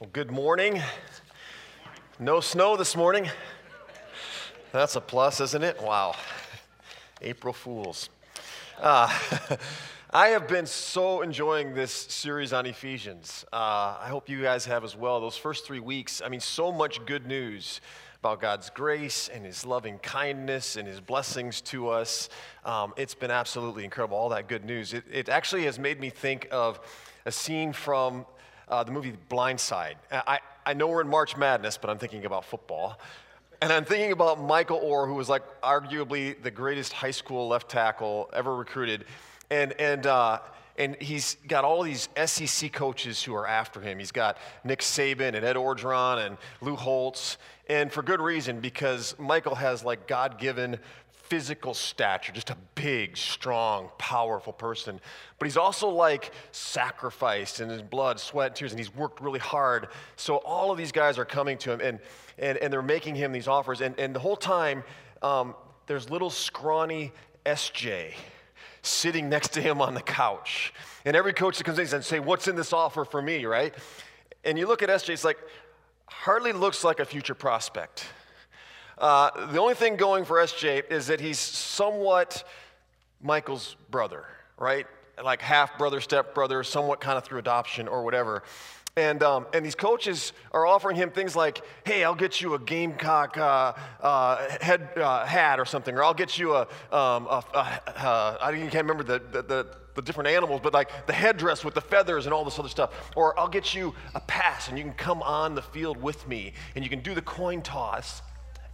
Well, good morning. No snow this morning. That's a plus, isn't it? Wow. April Fools. Uh, I have been so enjoying this series on Ephesians. Uh, I hope you guys have as well. Those first three weeks, I mean, so much good news about God's grace and His loving kindness and His blessings to us. Um, it's been absolutely incredible, all that good news. It, it actually has made me think of a scene from uh, the movie Blind Side. I, I know we're in March Madness, but I'm thinking about football. And I'm thinking about Michael Oher, who was like arguably the greatest high school left tackle ever recruited. And, and, uh, and he's got all these SEC coaches who are after him. He's got Nick Saban and Ed Orgeron and Lou Holtz. And for good reason, because Michael has like God given physical stature, just a big, strong, powerful person. But he's also like sacrificed in his blood, sweat, and tears, and he's worked really hard. So all of these guys are coming to him and, and, and they're making him these offers. And, and the whole time, um, there's little scrawny SJ sitting next to him on the couch. And every coach that comes in and say, What's in this offer for me, right? And you look at SJ, it's like, hardly looks like a future prospect. Uh, the only thing going for SJ is that he's somewhat Michael's brother, right? Like half brother, step brother, somewhat kind of through adoption or whatever. And, um, and these coaches are offering him things like, hey, I'll get you a Gamecock uh, uh, head uh, hat or something, or I'll get you a, um, a, a I can't remember the, the, the, the, different animals, but like the headdress with the feathers and all this other stuff. Or I'll get you a pass and you can come on the field with me and you can do the coin toss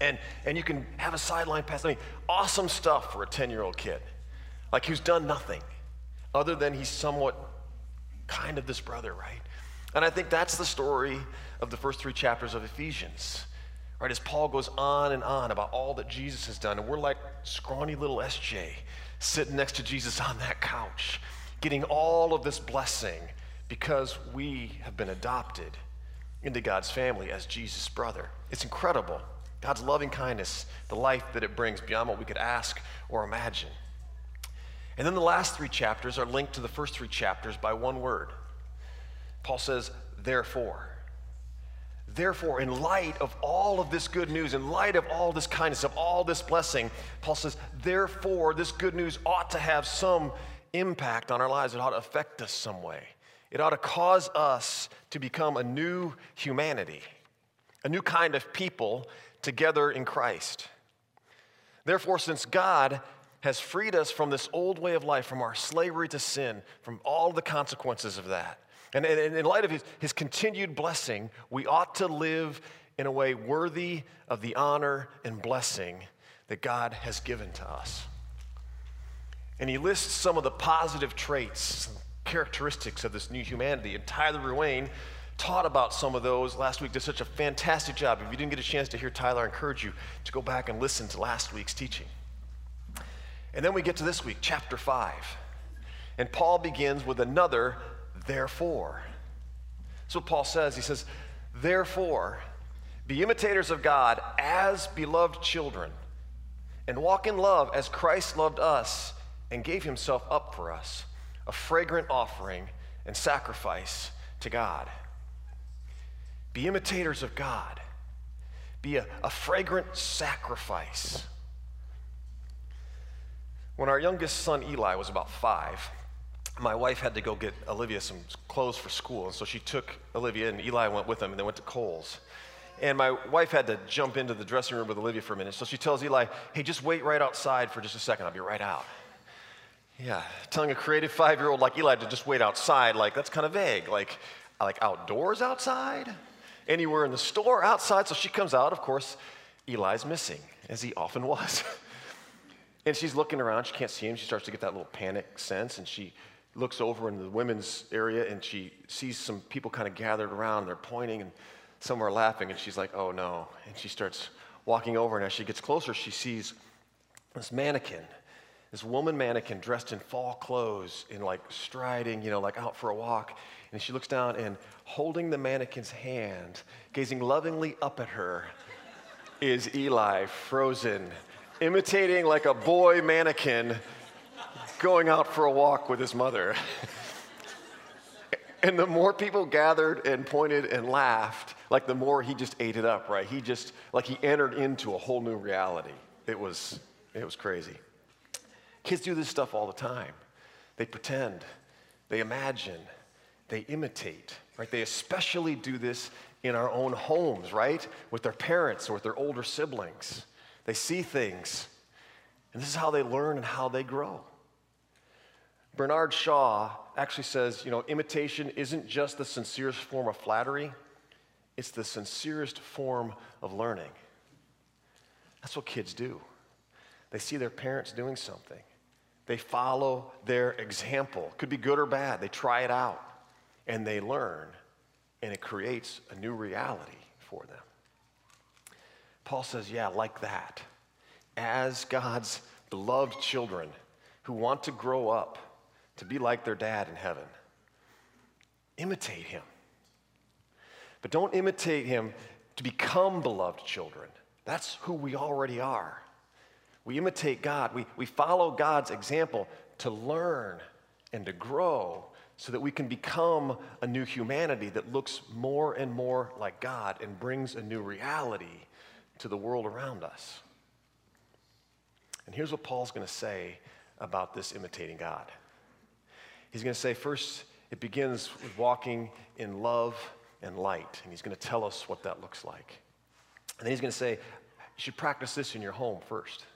and, and you can have a sideline pass. I mean, awesome stuff for a 10 year old kid. Like who's done nothing other than he's somewhat kind of this brother, right? And I think that's the story of the first three chapters of Ephesians, right? As Paul goes on and on about all that Jesus has done, and we're like scrawny little SJ sitting next to Jesus on that couch, getting all of this blessing because we have been adopted into God's family as Jesus' brother. It's incredible. God's loving kindness, the life that it brings beyond what we could ask or imagine. And then the last three chapters are linked to the first three chapters by one word. Paul says, therefore. Therefore, in light of all of this good news, in light of all this kindness, of all this blessing, Paul says, therefore, this good news ought to have some impact on our lives. It ought to affect us some way. It ought to cause us to become a new humanity, a new kind of people together in Christ. Therefore, since God has freed us from this old way of life, from our slavery to sin, from all the consequences of that, and in light of his, his continued blessing, we ought to live in a way worthy of the honor and blessing that God has given to us. And he lists some of the positive traits, characteristics of this new humanity. And Tyler Ruane taught about some of those last week, did such a fantastic job. If you didn't get a chance to hear Tyler, I encourage you to go back and listen to last week's teaching. And then we get to this week, chapter 5. And Paul begins with another therefore. That's what Paul says. He says, Therefore, be imitators of God as beloved children, and walk in love as Christ loved us and gave himself up for us, a fragrant offering and sacrifice to God. Be imitators of God. Be a, a fragrant sacrifice. When our youngest son Eli was about five, my wife had to go get Olivia some clothes for school. And so she took Olivia, and Eli went with them, and they went to Kohl's. And my wife had to jump into the dressing room with Olivia for a minute. So she tells Eli, hey, just wait right outside for just a second. I'll be right out. Yeah, telling a creative five year old like Eli to just wait outside, like, that's kind of vague. Like, like outdoors outside? anywhere in the store, outside. So she comes out. Of course, Eli's missing, as he often was. and she's looking around. She can't see him. She starts to get that little panic sense, and she looks over in the women's area and she sees some people kind of gathered around. They're pointing and some are laughing, and she's like, oh no. And she starts walking over, and as she gets closer, she sees this mannequin this woman mannequin dressed in fall clothes in like striding, you know, like out for a walk. And she looks down and holding the mannequin's hand, gazing lovingly up at her, is Eli, frozen, imitating like a boy mannequin going out for a walk with his mother. And the more people gathered and pointed and laughed, like the more he just ate it up, right? He just, like he entered into a whole new reality. It was, it was crazy. Kids do this stuff all the time. They pretend, they imagine, they imitate, right? They especially do this in our own homes, right? With their parents or with their older siblings. They see things, and this is how they learn and how they grow. Bernard Shaw actually says, you know, imitation isn't just the sincerest form of flattery, it's the sincerest form of learning. That's what kids do. They see their parents doing something. They follow their example. Could be good or bad. They try it out and they learn, and it creates a new reality for them. Paul says, yeah, like that. As God's beloved children who want to grow up to be like their dad in heaven. Imitate him. But don't imitate him to become beloved children. That's who we already are. We imitate God, we, we follow God's example to learn and to grow so that we can become a new humanity that looks more and more like God and brings a new reality to the world around us. And here's what Paul's going to say about this imitating God. He's going to say, first, it begins with walking in love and light. And he's going to tell us what that looks like. And then he's going to say, you should practice this in your home first.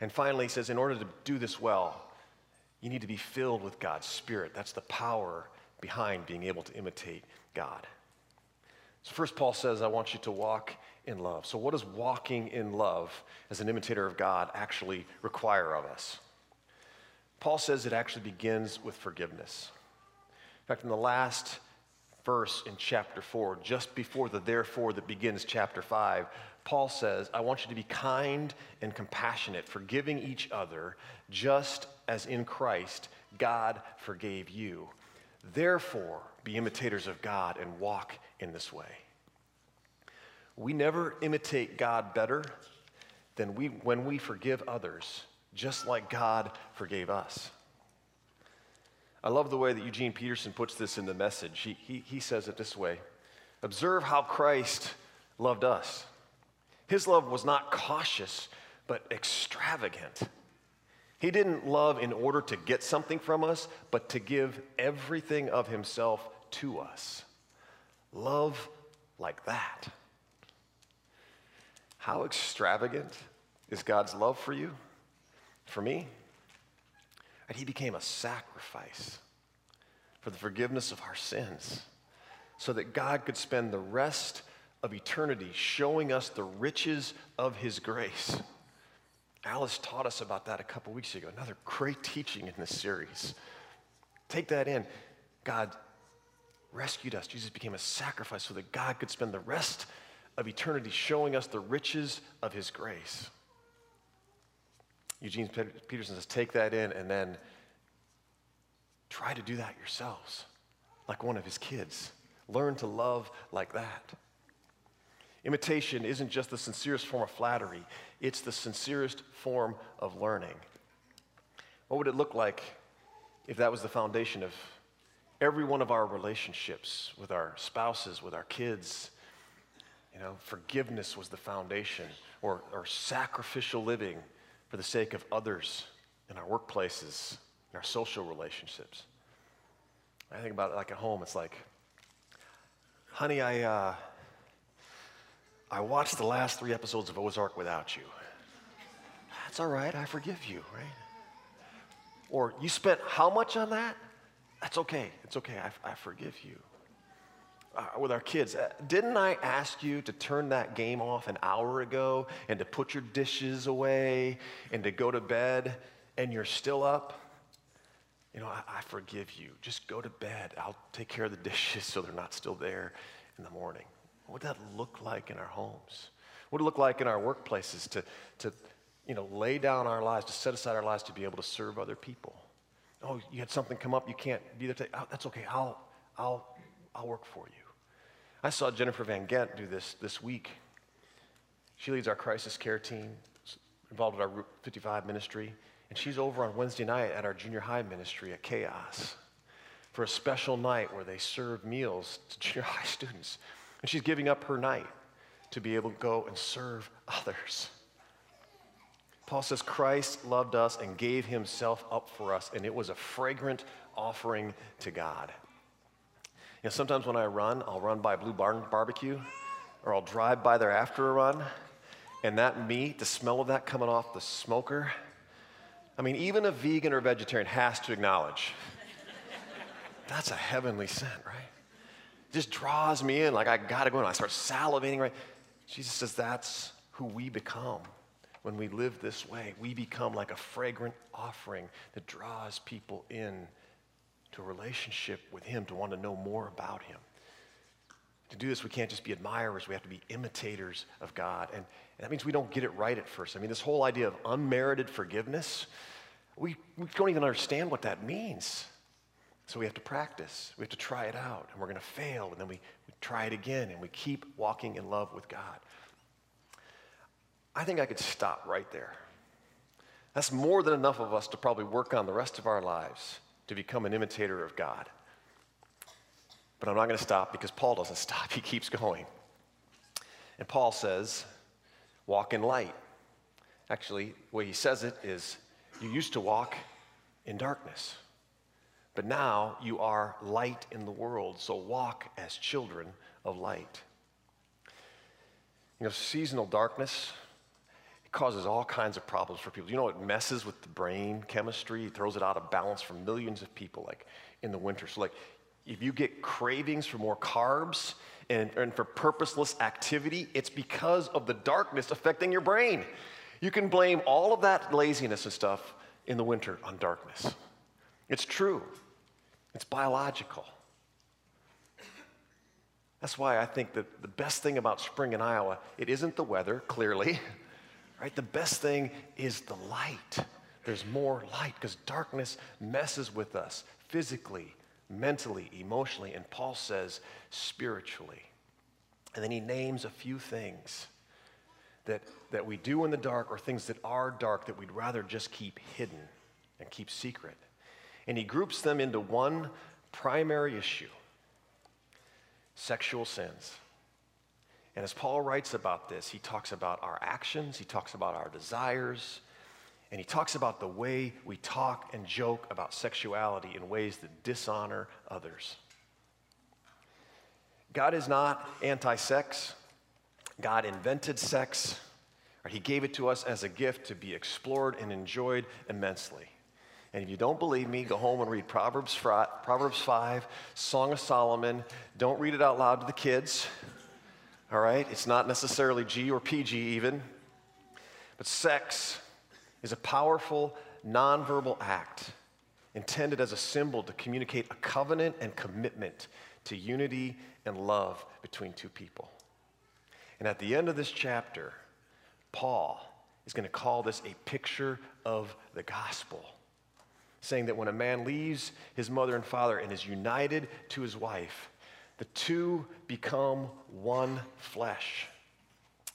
And finally, he says, in order to do this well, you need to be filled with God's Spirit. That's the power behind being able to imitate God. So, first, Paul says, I want you to walk in love. So, what does walking in love as an imitator of God actually require of us? Paul says it actually begins with forgiveness. In fact, in the last verse in chapter 4, just before the therefore that begins chapter 5, Paul says, I want you to be kind and compassionate, forgiving each other, just as in Christ God forgave you. Therefore, be imitators of God and walk in this way. We never imitate God better than we, when we forgive others just like God forgave us. I love the way that Eugene Peterson puts this in the message. He, he, he says it this way Observe how Christ loved us. His love was not cautious, but extravagant. He didn't love in order to get something from us, but to give everything of himself to us. Love like that. How extravagant is God's love for you? For me, and he became a sacrifice for the forgiveness of our sins so that God could spend the rest of eternity showing us the riches of his grace. Alice taught us about that a couple weeks ago. Another great teaching in this series. Take that in. God rescued us. Jesus became a sacrifice so that God could spend the rest of eternity showing us the riches of his grace. Eugene Peterson says, take that in and then try to do that yourselves, like one of his kids. Learn to love like that. Imitation isn't just the sincerest form of flattery, it's the sincerest form of learning. What would it look like if that was the foundation of every one of our relationships with our spouses, with our kids? You know, forgiveness was the foundation, or, or sacrificial living for the sake of others in our workplaces, in our social relationships. I think about it like at home, it's like, honey, I, uh, I watched the last three episodes of Ozark without you. That's all right, I forgive you, right? Or you spent how much on that? That's okay, it's okay, I, I forgive you uh, with our kids. Uh, didn't I ask you to turn that game off an hour ago and to put your dishes away and to go to bed and you're still up? You know, I, I forgive you. Just go to bed. I'll take care of the dishes so they're not still there in the morning. What would that look like in our homes? What would it look like in our workplaces to, to you know, lay down our lives, to set aside our lives to be able to serve other people? Oh, you had something come up, you can't be there today. Oh, that's okay. I'll, I'll, I'll work for you. I saw Jennifer Van Gent do this this week. She leads our crisis care team, involved with our Route 55 ministry, and she's over on Wednesday night at our junior high ministry at Chaos, for a special night where they serve meals to junior high students. And she's giving up her night to be able to go and serve others. Paul says Christ loved us and gave himself up for us, and it was a fragrant offering to God. You know, sometimes when I run, I'll run by Blue Barn Barbecue, or I'll drive by there after a run, and that meat, the smell of that coming off the smoker, I mean, even a vegan or vegetarian has to acknowledge that's a heavenly scent, right? It just draws me in, like I gotta go in. I start salivating, right? Jesus says that's who we become when we live this way. We become like a fragrant offering that draws people in to a relationship with Him, to want to know more about Him. To do this, we can't just be admirers, we have to be imitators of God. And, and that means we don't get it right at first. I mean, this whole idea of unmerited forgiveness, we, we don't even understand what that means. So we have to practice. We have to try it out. And we're going to fail. And then we, we try it again. And we keep walking in love with God. I think I could stop right there. That's more than enough of us to probably work on the rest of our lives to become an imitator of God. But I'm not going to stop because Paul doesn't stop. He keeps going. And Paul says, walk in light. Actually, the way he says it is, you used to walk in darkness. But now you are light in the world, so walk as children of light. You know, seasonal darkness, causes all kinds of problems for people. You know, it messes with the brain chemistry, it throws it out of balance for millions of people, like in the winter. So, like, if you get cravings for more carbs and, and for purposeless activity, it's because of the darkness affecting your brain. You can blame all of that laziness and stuff in the winter on darkness. It's true. It's biological. That's why I think that the best thing about spring in Iowa, it isn't the weather, clearly, right? The best thing is the light. There's more light because darkness messes with us physically, mentally, emotionally, and Paul says spiritually. And then he names a few things that, that we do in the dark or things that are dark that we'd rather just keep hidden and keep secret. And he groups them into one primary issue sexual sins. And as Paul writes about this, he talks about our actions, he talks about our desires, and he talks about the way we talk and joke about sexuality in ways that dishonor others. God is not anti sex. God invented sex. He gave it to us as a gift to be explored and enjoyed immensely. And if you don't believe me, go home and read Proverbs, Proverbs 5, Song of Solomon. Don't read it out loud to the kids. All right? It's not necessarily G or PG even. But sex is a powerful, nonverbal act intended as a symbol to communicate a covenant and commitment to unity and love between two people. And at the end of this chapter, Paul is going to call this a picture of the gospel saying that when a man leaves his mother and father and is united to his wife, the two become one flesh.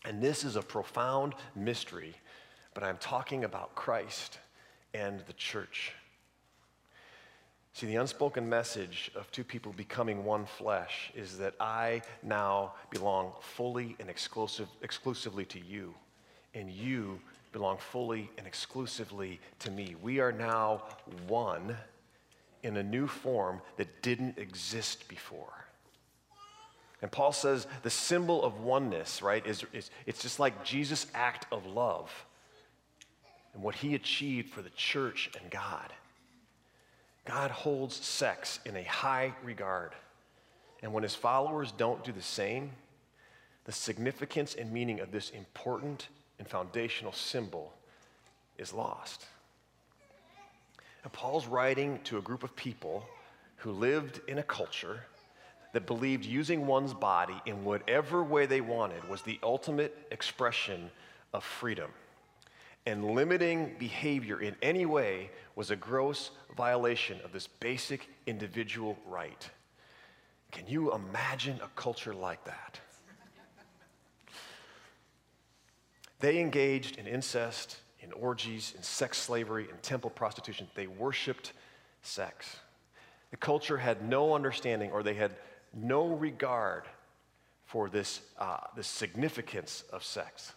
And this is a profound mystery, but I'm talking about Christ and the church. See, the unspoken message of two people becoming one flesh is that I now belong fully and exclusive, exclusively to you, and you belong fully and exclusively to me. We are now one in a new form that didn't exist before. And Paul says the symbol of oneness, right, is, is it's just like Jesus' act of love and what he achieved for the church and God. God holds sex in a high regard. And when his followers don't do the same, the significance and meaning of this important and foundational symbol is lost. And Paul's writing to a group of people who lived in a culture that believed using one's body in whatever way they wanted was the ultimate expression of freedom. And limiting behavior in any way was a gross violation of this basic individual right. Can you imagine a culture like that? They engaged in incest, in orgies, in sex slavery, in temple prostitution. They worshiped sex. The culture had no understanding or they had no regard for this, uh, the significance of sex.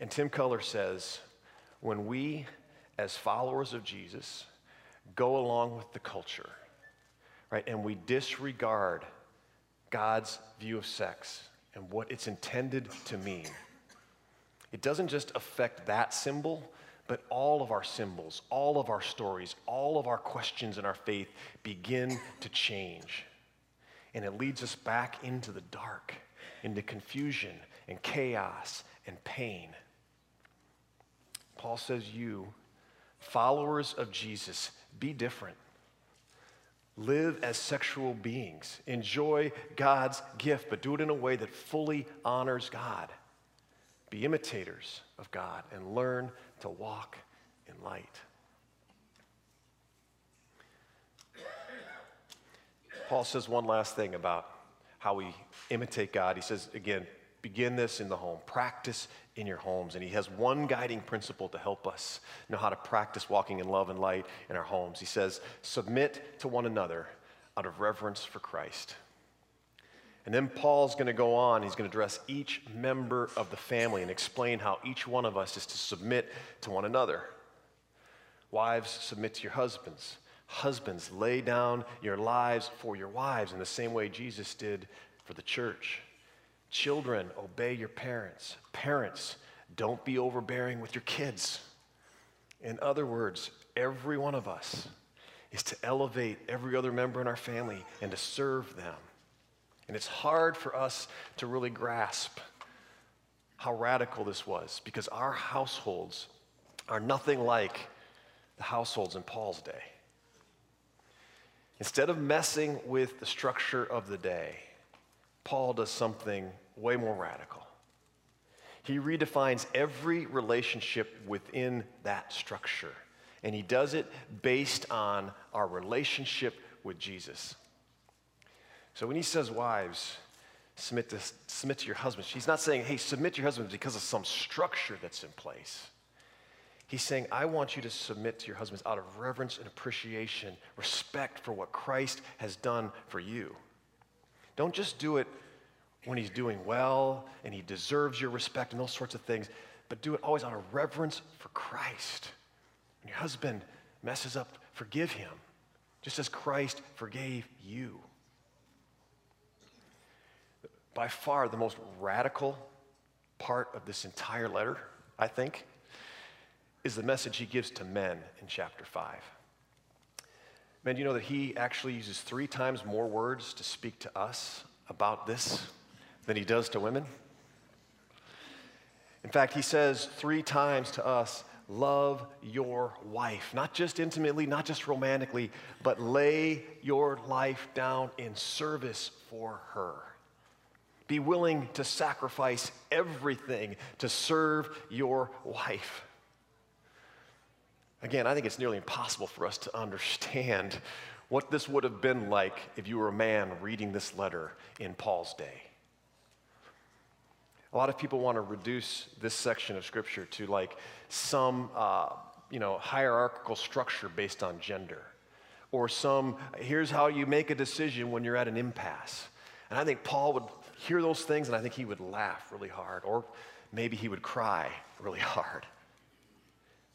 And Tim Keller says when we, as followers of Jesus, go along with the culture, right, and we disregard God's view of sex and what it's intended to mean, it doesn't just affect that symbol, but all of our symbols, all of our stories, all of our questions in our faith begin to change. And it leads us back into the dark, into confusion and chaos and pain. Paul says, You, followers of Jesus, be different. Live as sexual beings. Enjoy God's gift, but do it in a way that fully honors God. Be imitators of God and learn to walk in light. Paul says one last thing about how we imitate God. He says, again, begin this in the home, practice in your homes. And he has one guiding principle to help us know how to practice walking in love and light in our homes. He says, submit to one another out of reverence for Christ. And then Paul's going to go on. He's going to address each member of the family and explain how each one of us is to submit to one another. Wives, submit to your husbands. Husbands, lay down your lives for your wives in the same way Jesus did for the church. Children, obey your parents. Parents, don't be overbearing with your kids. In other words, every one of us is to elevate every other member in our family and to serve them. And it's hard for us to really grasp how radical this was because our households are nothing like the households in Paul's day. Instead of messing with the structure of the day, Paul does something way more radical. He redefines every relationship within that structure, and he does it based on our relationship with Jesus. So when he says, wives, submit to, submit to your husbands, he's not saying, hey, submit to your husbands because of some structure that's in place. He's saying, I want you to submit to your husbands out of reverence and appreciation, respect for what Christ has done for you. Don't just do it when he's doing well and he deserves your respect and those sorts of things, but do it always out of reverence for Christ. When your husband messes up, forgive him, just as Christ forgave you by far the most radical part of this entire letter, I think, is the message he gives to men in chapter 5. Men, you know that he actually uses three times more words to speak to us about this than he does to women? In fact, he says three times to us, love your wife. Not just intimately, not just romantically, but lay your life down in service for her. Be willing to sacrifice everything to serve your wife. Again, I think it's nearly impossible for us to understand what this would have been like if you were a man reading this letter in Paul's day. A lot of people want to reduce this section of scripture to like some, uh, you know, hierarchical structure based on gender, or some here's how you make a decision when you're at an impasse. And I think Paul would hear those things and I think he would laugh really hard, or maybe he would cry really hard.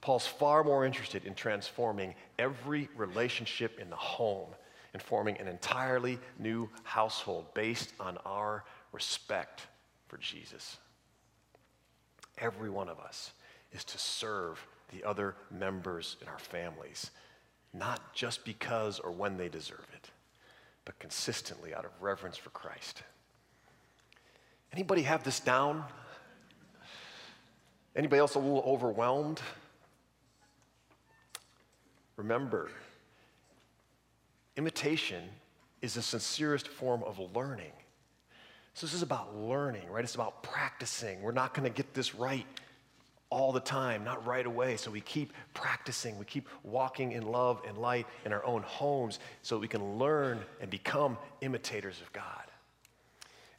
Paul's far more interested in transforming every relationship in the home and forming an entirely new household based on our respect for Jesus. Every one of us is to serve the other members in our families, not just because or when they deserve it, but consistently out of reverence for Christ. Anybody have this down? Anybody else a little overwhelmed? Remember, imitation is the sincerest form of learning. So, this is about learning, right? It's about practicing. We're not going to get this right all the time, not right away. So, we keep practicing. We keep walking in love and light in our own homes so we can learn and become imitators of God.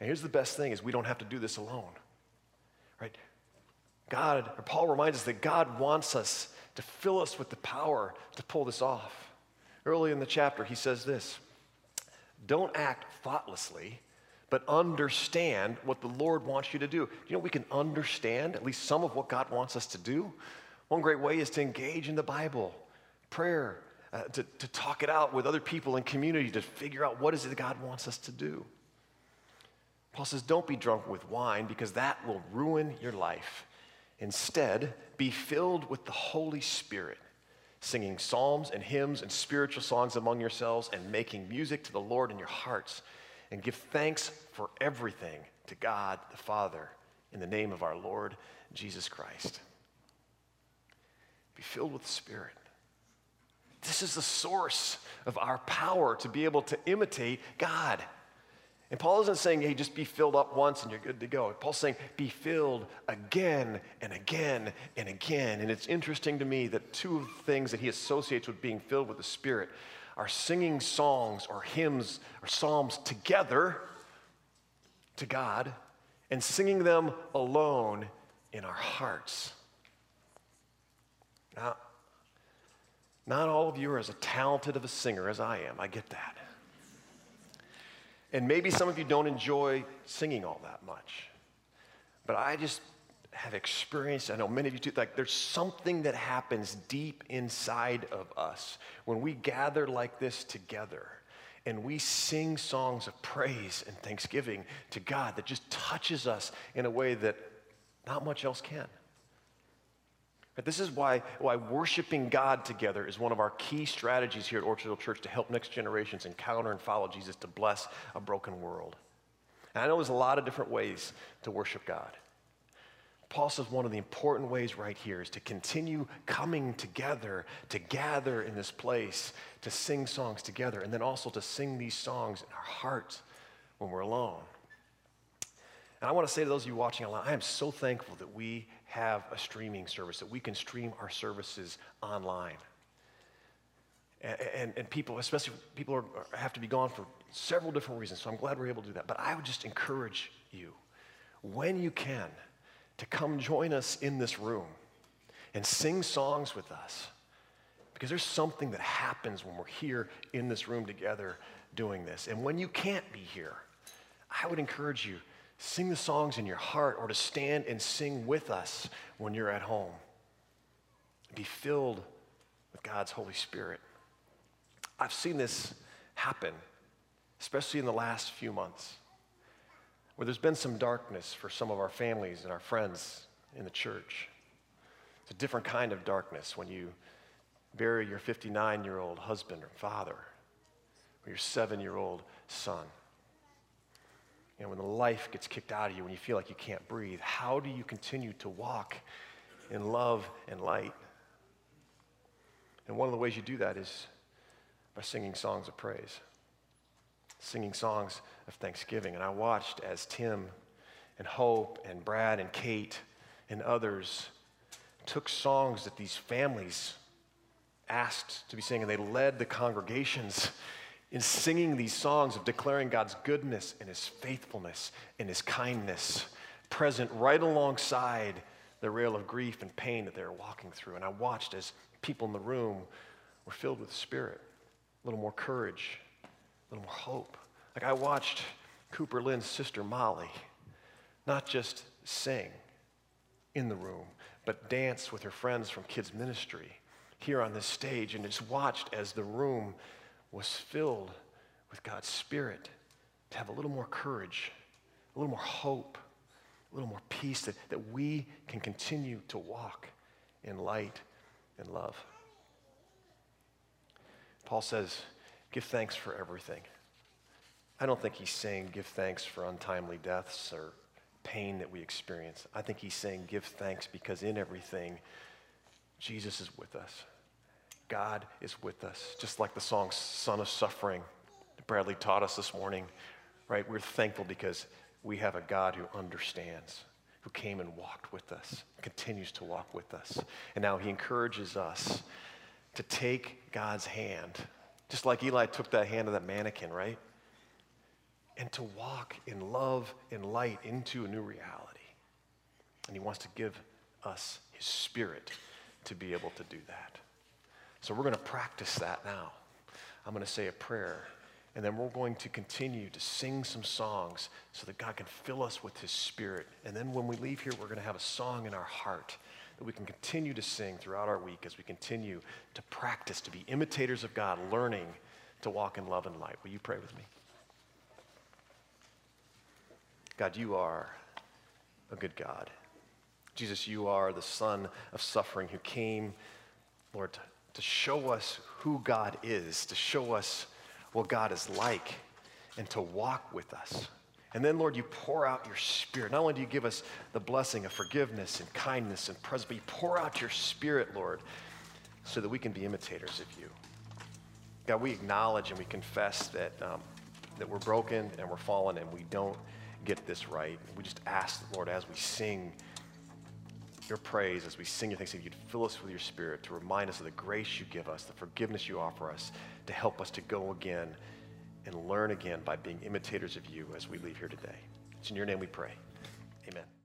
And here's the best thing is we don't have to do this alone. Right? God, or Paul reminds us that God wants us to fill us with the power to pull this off. Early in the chapter, he says this Don't act thoughtlessly, but understand what the Lord wants you to do. You know, we can understand at least some of what God wants us to do. One great way is to engage in the Bible, prayer, uh, to, to talk it out with other people in community to figure out what is it that God wants us to do. Paul says, Don't be drunk with wine because that will ruin your life. Instead, be filled with the Holy Spirit, singing psalms and hymns and spiritual songs among yourselves and making music to the Lord in your hearts. And give thanks for everything to God the Father in the name of our Lord Jesus Christ. Be filled with the Spirit. This is the source of our power to be able to imitate God. And Paul isn't saying, hey, just be filled up once and you're good to go. Paul's saying, be filled again and again and again. And it's interesting to me that two of the things that he associates with being filled with the Spirit are singing songs or hymns or psalms together to God and singing them alone in our hearts. Now, not all of you are as talented of a singer as I am. I get that. And maybe some of you don't enjoy singing all that much. But I just have experienced, I know many of you too, like there's something that happens deep inside of us when we gather like this together and we sing songs of praise and thanksgiving to God that just touches us in a way that not much else can. This is why, why worshiping God together is one of our key strategies here at Orchard Hill Church to help next generations encounter and follow Jesus to bless a broken world. And I know there's a lot of different ways to worship God. Paul says one of the important ways right here is to continue coming together, to gather in this place, to sing songs together, and then also to sing these songs in our hearts when we're alone. And I want to say to those of you watching online, I am so thankful that we have a streaming service, that we can stream our services online. And, and, and people, especially people are, have to be gone for several different reasons, so I'm glad we're able to do that. But I would just encourage you, when you can, to come join us in this room and sing songs with us. Because there's something that happens when we're here in this room together doing this. And when you can't be here, I would encourage you sing the songs in your heart or to stand and sing with us when you're at home. Be filled with God's Holy Spirit. I've seen this happen, especially in the last few months where there's been some darkness for some of our families and our friends in the church. It's a different kind of darkness when you bury your 59 year old husband or father or your seven year old son. You know, when the life gets kicked out of you, when you feel like you can't breathe, how do you continue to walk in love and light? And one of the ways you do that is by singing songs of praise singing songs of thanksgiving. And I watched as Tim and Hope and Brad and Kate and others took songs that these families asked to be singing, and they led the congregations in singing these songs of declaring God's goodness and His faithfulness and His kindness, present right alongside the rail of grief and pain that they were walking through. And I watched as people in the room were filled with spirit, a little more courage, a little more hope. Like I watched Cooper Lynn's sister Molly not just sing in the room, but dance with her friends from kids' ministry here on this stage and just watched as the room was filled with God's Spirit to have a little more courage, a little more hope, a little more peace that, that we can continue to walk in light and love. Paul says, Give thanks for everything. I don't think he's saying give thanks for untimely deaths or pain that we experience. I think he's saying give thanks because in everything, Jesus is with us. God is with us. Just like the song Son of Suffering that Bradley taught us this morning, right? We're thankful because we have a God who understands, who came and walked with us, continues to walk with us. And now he encourages us to take God's hand just like Eli took that hand of that mannequin, right? And to walk in love and light into a new reality. And he wants to give us his spirit to be able to do that. So we're going to practice that now. I'm going to say a prayer. And then we're going to continue to sing some songs so that God can fill us with His Spirit. And then when we leave here, we're going to have a song in our heart that we can continue to sing throughout our week as we continue to practice to be imitators of God, learning to walk in love and light. Will you pray with me? God, you are a good God. Jesus, you are the Son of suffering who came, Lord, to show us who God is, to show us what God is like and to walk with us. And then, Lord, you pour out your spirit. Not only do you give us the blessing of forgiveness and kindness and presence, but you pour out your spirit, Lord, so that we can be imitators of you. God, we acknowledge and we confess that, um, that we're broken and we're fallen and we don't get this right. We just ask, Lord, as we sing your praise, as we sing your thanksgiving, you'd fill us with your spirit to remind us of the grace you give us, the forgiveness you offer us, to help us to go again and learn again by being imitators of you as we leave here today. It's in your name we pray. Amen.